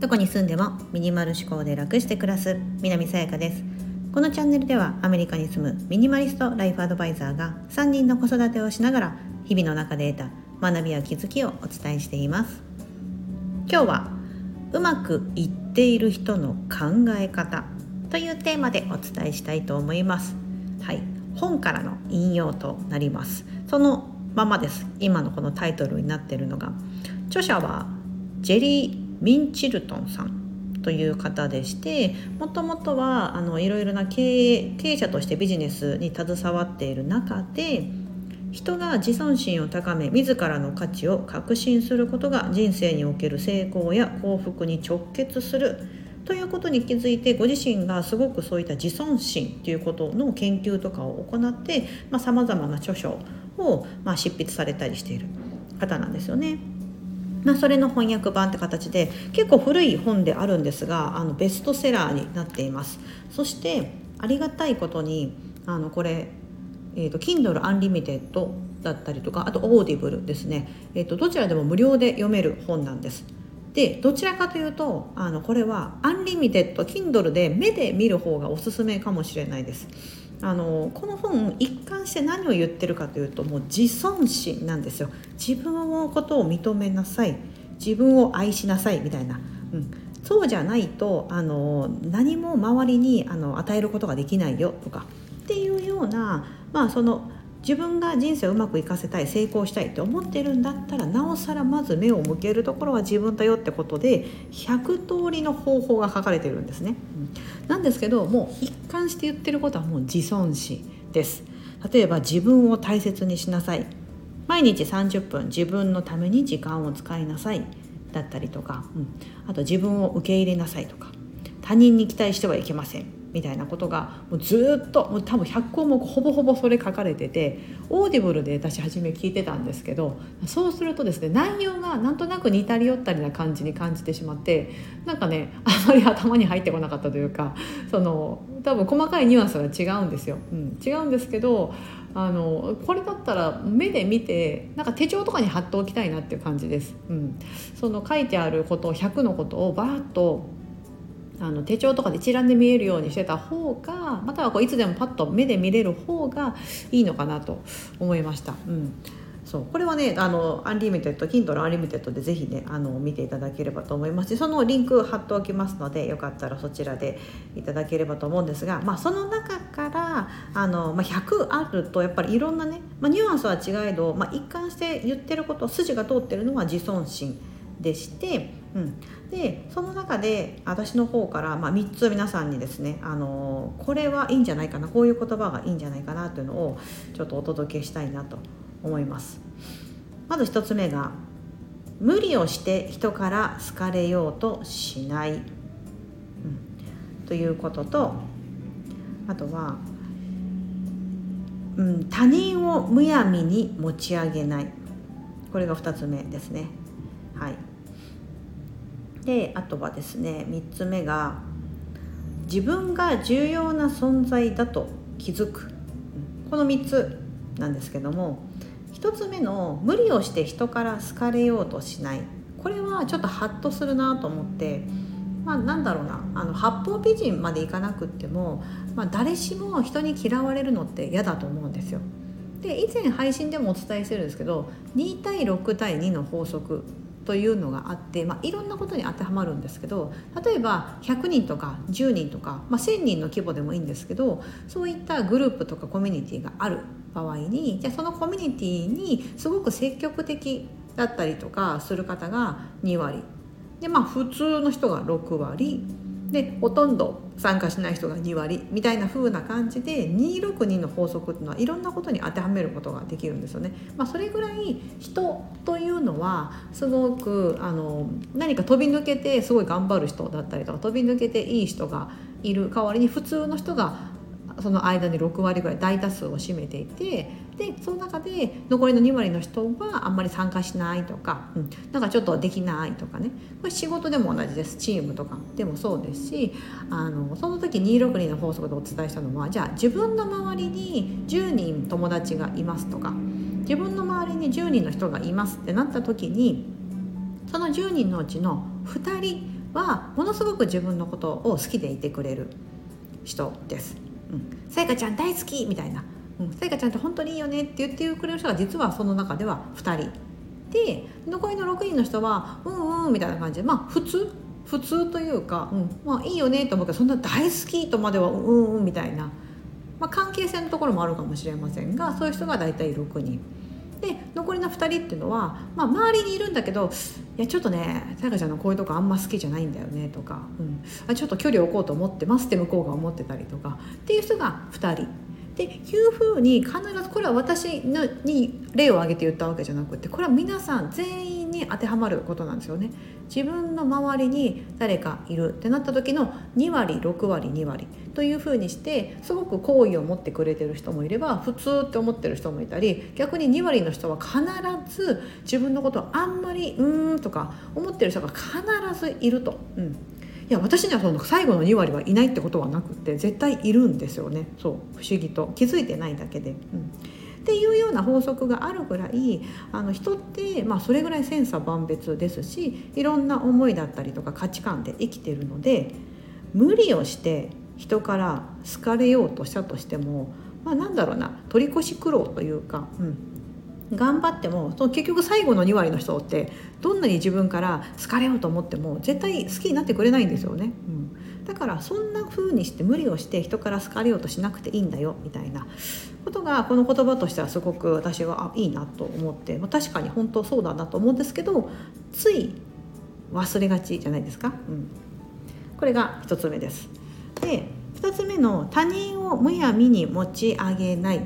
どこに住んでもミニマル思考で楽して暮らす南さやかです。このチャンネルではアメリカに住むミニマリストライフアドバイザーが3人の子育てをしながら日々の中で得た学びや気づきをお伝えしています。今日はうまくいっている人の考え方というテーマでお伝えしたいと思います。はい。本からの引用となります。そのままです。今のこのタイトルになっているのが。著者はジェリー・ミンチルトンさんという方でしてもともとはあのいろいろな経営経営者としてビジネスに携わっている中で人が自尊心を高め自らの価値を確信することが人生における成功や幸福に直結するということに気づいてご自身がすごくそういった自尊心ということの研究とかを行ってさまざ、まな著書を、まあ、執筆されたりしている方なんですよね。まあ、それの翻訳版って形で結構古い本であるんですがあのベストセラーになっています。そしてありがたいことにあのこれ、えーと、Kindle Unlimited だったりとかあと Audible ですね、えーと、どちらでも無料で読める本なんです。でどちらかというとあのこれはアンリミテッド Kindle で目で見る方がおすすめかもしれないです。あのこの本一貫して何を言ってるかというともう自尊心なんですよ。自分のことを認めなさい。自分を愛しなさいみたいな、うん、そうじゃないとあの何も周りにあの与えることができないよとかっていうようなまあその自分が人生をうまくいかせたい成功したいって思ってるんだったらなおさらまず目を向けるところは自分だよってことで100通りの方法が書かれてるんですね。なんですけどもう一貫して言ってることはもう自尊心です。例えば自分を大切にしなさい。毎日30分自分のために時間を使いなさい。だったりとか、うん、あと自分を受け入れなさいとか。他人に期待してはいけません。みたいなことがもうずっともう多分100項目ほぼほぼそれ書かれてて Audible で私初め聞いてたんですけどそうするとですね内容がなんとなく似たり寄ったりな感じに感じてしまってなんかねあまり頭に入ってこなかったというかその多分細かいニュアンスが違うんですよ。うん、違うんですけどあのこれだったら目で見てなんか手帳とかに貼っておきたいなっていう感じです。うん、その書いてあること100のことをバーッとあの手帳とかで一覧で見えるようにしてた方がまたはこういつでもパッと目で見れる方がいいのかなと思いました。うんそうこれはねあのアンリミテッド Kindle アンリミテッドでぜひねあの見ていただければと思いますしそのリンク貼っておきますのでよかったらそちらでいただければと思うんですが、まあ、その中からあの、まあ、100あるとやっぱりいろんなね、まあ、ニュアンスは違えど、まあ、一貫して言ってること筋が通ってるのは自尊心でして、うん、でその中で私の方から、まあ、3つ皆さんにですねあのこれはいいんじゃないかなこういう言葉がいいんじゃないかなというのをちょっとお届けしたいなと思います。まず1つ目が無理をして人から好かれようとしない、うん、ということとあとは、うん、他人をむやみに持ち上げないこれが2つ目ですね。はいであとはですね3つ目が自分が重要な存在だと気づく。この3つなんですけども1つ目の無理をして人から好かれようとしない。これはちょっとハッとするなと思ってまあなんだろうなあの八方美人までいかなくっても、まあ、誰しも人に嫌われるのって嫌だと思うんですよ。で以前配信でもお伝えしてるんですけど2対6対2の法則。というのがあって、まあ、いろんなことに当てはまるんですけど例えば100人とか10人とか、まあ、1,000人の規模でもいいんですけどそういったグループとかコミュニティがある場合にじゃあそのコミュニティにすごく積極的だったりとかする方が2割。でまあ普通の人が6割。でほとんど参加しない人が2割みたいな風な感じで262の法則っていうのはいろんなことに当てはめることができるんですよね。まあ、それぐらい人というのはすごくあの何か飛び抜けてすごい頑張る人だったりとか飛び抜けていい人がいる代わりに普通の人がその間に6割ぐらい大多数を占めていてでその中で残りの2割の人はあんまり参加しないとか、うん、なんかちょっとできないとかね。これ仕事でも同じです。チームとかでもそうですしあのその時262の法則でお伝えしたのはじゃあ自分の周りに10人友達がいますとか自分の周りに10人の人がいますってなった時にその10人のうちの2人はものすごく自分のことを好きでいてくれる人です「さやかちゃん大好き!」みたいな「さやかちゃんって本当にいいよね」って言ってくれる人が実はその中では2人。で残りの6人の人は「うんうん」みたいな感じ。でまあ普通。普通というか、うん、まあいいよねと思うけどそんな大好きとまではうんうんみたいな、まあ、関係性のところもあるかもしれませんがそういう人が大体6人。で残りの2人っていうのは、まあ、周りにいるんだけど「いやちょっとねさやかちゃんのこういうとこあんま好きじゃないんだよね」とか、うん、あ「ちょっと距離を置こうと思ってます」って向こうが思ってたりとかっていう人が2人。っていうふうに必ずこれは私のに例を挙げて言ったわけじゃなくてこれは皆さん全員に当てはまることなんですよね。自分の周りに誰かいるってなった時の2割6割2割というふうにしてすごく好意を持ってくれてる人もいれば普通って思ってる人もいたり逆に2割の人は必ず自分のことあんまりうーんとか思ってる人が必ずいると。うんいや私にはその最後の2割はいないってことはなくて絶対いるんですよねそう不思議と気づいてないだけで。うんっていうような法則があるぐらいあの人って、まあ、それぐらい千差万別ですしいろんな思いだったりとか価値観で生きてるので無理をして人から好かれようとしたとしても、まあ、なんだろうな取り越し苦労というか、うん、頑張ってもその結局最後の2割の人ってどんなに自分から好かれようと思っても絶対好きになってくれないんですよね。うん、だからそんな風にして無理をして人から好かれようとしなくていいんだよみたいなことがこの言葉としてはすごく私はあいいなと思って、まあ、確かに本当そうだなと思うんですけどつい忘れがちじゃないですか？うん、これが1つ目です。で2つ目の他人をむやみに持ち上げない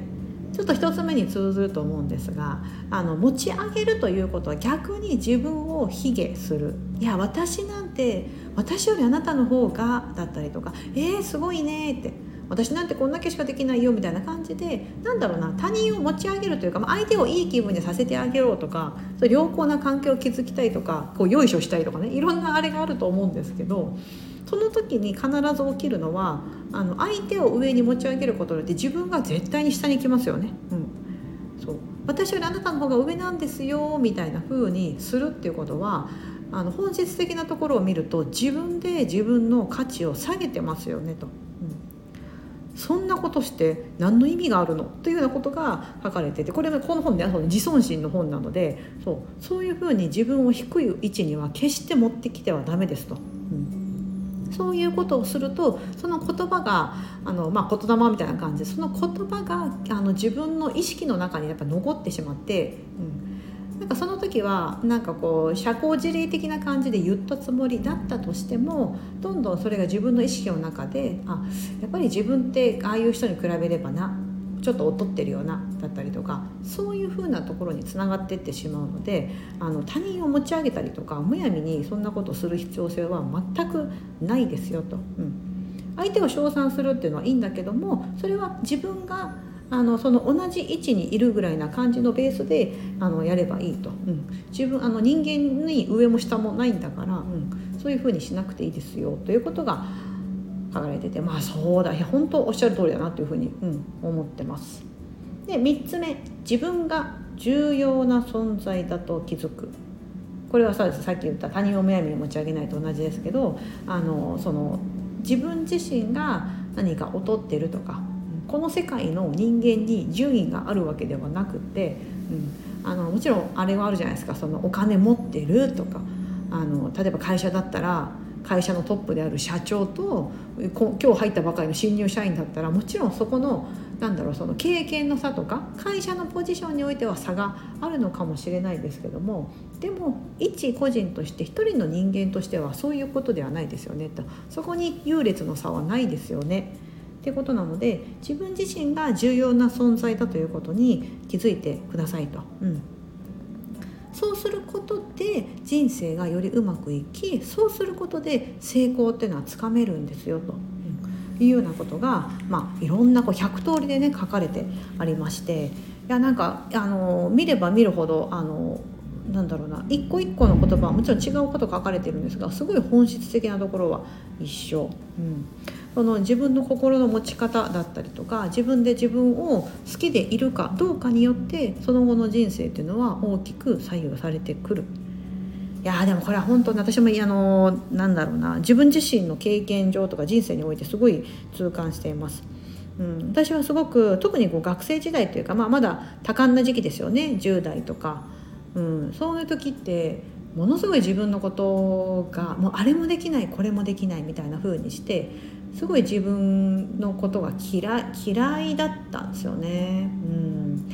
ちょっと1つ目に通ずると思うんですがあの持ち上げるということは逆に自分を卑下する。いや私なんて私よりあなたの方がだったりとかえー、すごいねって。私なんてこんだけしかできないよみたいな感じでなんだろうな他人を持ち上げるというか、まあ、相手をいい気分にさせてあげようとかそう良好な関係を築きたいとかこうよいしょしたいとかねいろんなあれがあると思うんですけどその時に必ず起きるのはあの相手を上に持ち上げることで自分が絶対に下に来ますよね。うん、そう私よりあなたの方が上なんですよみたいな風にするっていうことはあの本質的なところを見ると自分で自分の価値を下げてますよねと。そんなことして何の意味があるの？というようなことが書かれててこれこの本ね自尊心の本なのでそうそういうふうに自分を低い位置には決して持ってきてはダメですと。うんそういうことをするとその言葉があの、まあ、言霊みたいな感じでその言葉があの自分の意識の中にやっぱ残ってしまって、うん、なんかその時はなんかこう社交辞令的な感じで言ったつもりだったとしてもどんどんそれが自分の意識の中であやっぱり自分ってああいう人に比べればなちょっと劣ってるようなだったりとかそういうふうなところにつながっていってしまうのであの他人を持ち上げたりとかむやみにそんなことする必要性は全くないですよと。うん。相手を称賛するっていうのはいいんだけどもそれは自分があのその同じ位置にいるぐらいな感じのベースであのやればいいと、うん、自分あの人間に上も下もないんだから、うん、そういうふうにしなくていいですよ。ということが書かれててまあそうだ本当おっしゃる通りだなというふうに、うん、思ってます。で3つ目自分が重要な存在だと気づく。これはささっき言った他人をむやみに持ち上げないと同じですけどあのその自分自身が何か劣ってるとかこの世界の人間に順位があるわけではなくて、うん、あのもちろんあれはあるじゃないですか。そのお金持ってるとかあの例えば会社だったら会社のトップである社長と今日入ったばかりの新入社員だったらもちろんそこのなんだろうその経験の差とか会社のポジションにおいては差があるのかもしれないですけどもでも一個人として一人の人間としてはそういうことではないですよねと。そこに優劣の差はないですよね。ってことなので自分自身が重要な存在だということに気づいてくださいと。うん。そうすることで人生がよりうまくいきそうすることで成功っていうのはつかめるんですよと。いうようなことが、まあ、いろんなこう100通りでね書かれてありましていやなんかあの見れば見るほどあのなんだろうな一個一個の言葉はもちろん違うこと書かれてるんですがすごい本質的なところは一緒。うんその自分の心の持ち方だったりとか自分で自分を好きでいるかどうかによってその後の人生っていうのは大きく左右されてくる。いやでもこれは本当に私もあのなんだろうな自分自身の経験上とか人生においてすごい痛感しています。うん、私はすごく特にこう学生時代というか、まあ、まだ多感な時期ですよね10代とか、うん、そういう時ってものすごい自分のことがもうあれもできないこれもできないみたいな風にしてすごい自分のことが嫌嫌いだったんですよね。うん。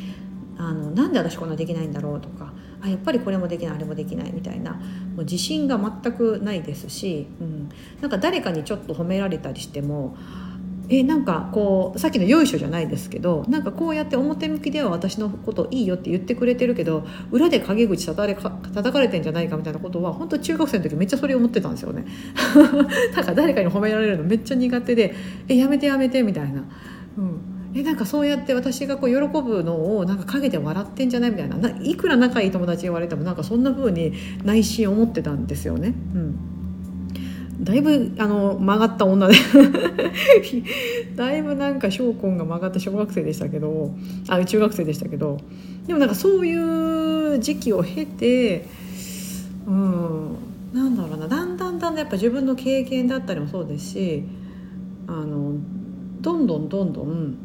あのなんで私こんなできないんだろうとかあやっぱりこれもできないあれもできないみたいな。もう自信が全くないですし、うん、なんか誰かにちょっと褒められたりしてもえなんかこうさっきのよいしょじゃないですけどなんかこうやって表向きでは私のこといいよって言ってくれてるけど裏で陰口たたれか叩かれてんじゃないかみたいなことは本当中学生の時めっちゃそれ思ってたんですよね。なんか誰かに褒められるのめっちゃ苦手で「えやめてやめて」みたいな。うんえなんかそうやって私がこう喜ぶのをなんか陰で笑ってんじゃないみたいないくら仲いい友達に言われてもなんかそんな風に内心思ってたんですよね。うんだいぶあの曲がった女で。だいぶなんか証拠が曲がった小学生でしたけどあ中学生でしたけど。でもなんかそういう時期を経てうんなんだろうな。だんだんだんだんやっぱ自分の経験だったりもそうですしあのどんどんどんどん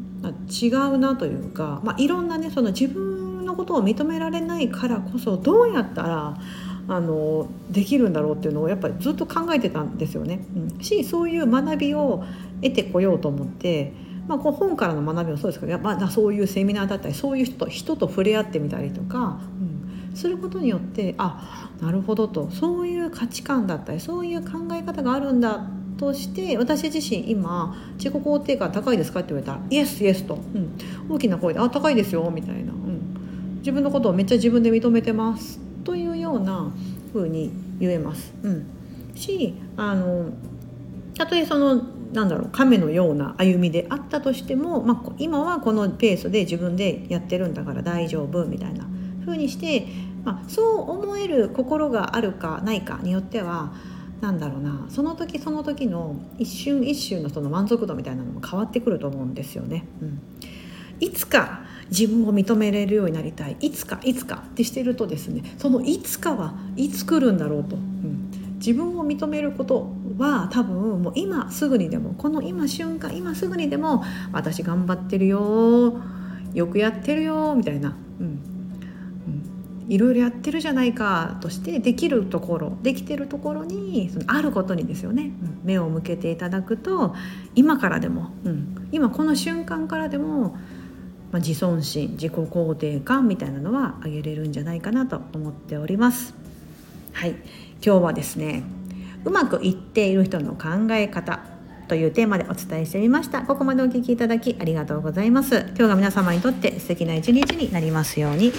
違うなというか、まあ、いろんなねその自分のことを認められないからこそどうやったらあのできるんだろうっていうのをやっぱりずっと考えてたんですよね。うん、しそういう学びを得てこようと思って、まあ、こう本からの学びもそうですけど、まあ、そういうセミナーだったりそういう人と人と触れ合ってみたりとか、うん、することによってあなるほどとそういう価値観だったりそういう考え方があるんだとして私自身今自己肯定感高いですかって言われたら「イエスイエスと」うん、大きな声で「あ高いですよ」みたいな、うん、自分のことをめっちゃ自分で認めてます。ような風に言えます。うん、しあのたとえそのなんだろう亀のような歩みであったとしても、まあ、今はこのペースで自分でやってるんだから大丈夫みたいな風にして、まあ、そう思える心があるかないかによってはなんだろうなその時その時の一瞬一瞬のその満足度みたいなのも変わってくると思うんですよね。うんいつか自分を認めれるようになりたい。いつかいつか。ってしてるとですねそのいつかはいつ来るんだろうと、うん、自分を認めることは多分もう今すぐにでもこの今瞬間今すぐにでも私頑張ってるよよくやってるよみたいな、うん、いろいろやってるじゃないかとしてできるところできてるところにそのあることにですよね、目を向けていただくと今からでも、うん、今この瞬間からでもまあ、自尊心自己肯定感みたいなのは上げれるんじゃないかなと思っております。はい。今日はですねうまくいっている人の考え方というテーマでお伝えしてみました。ここまでお聞きいただきありがとうございます。今日が皆様にとって素敵な一日になりますように。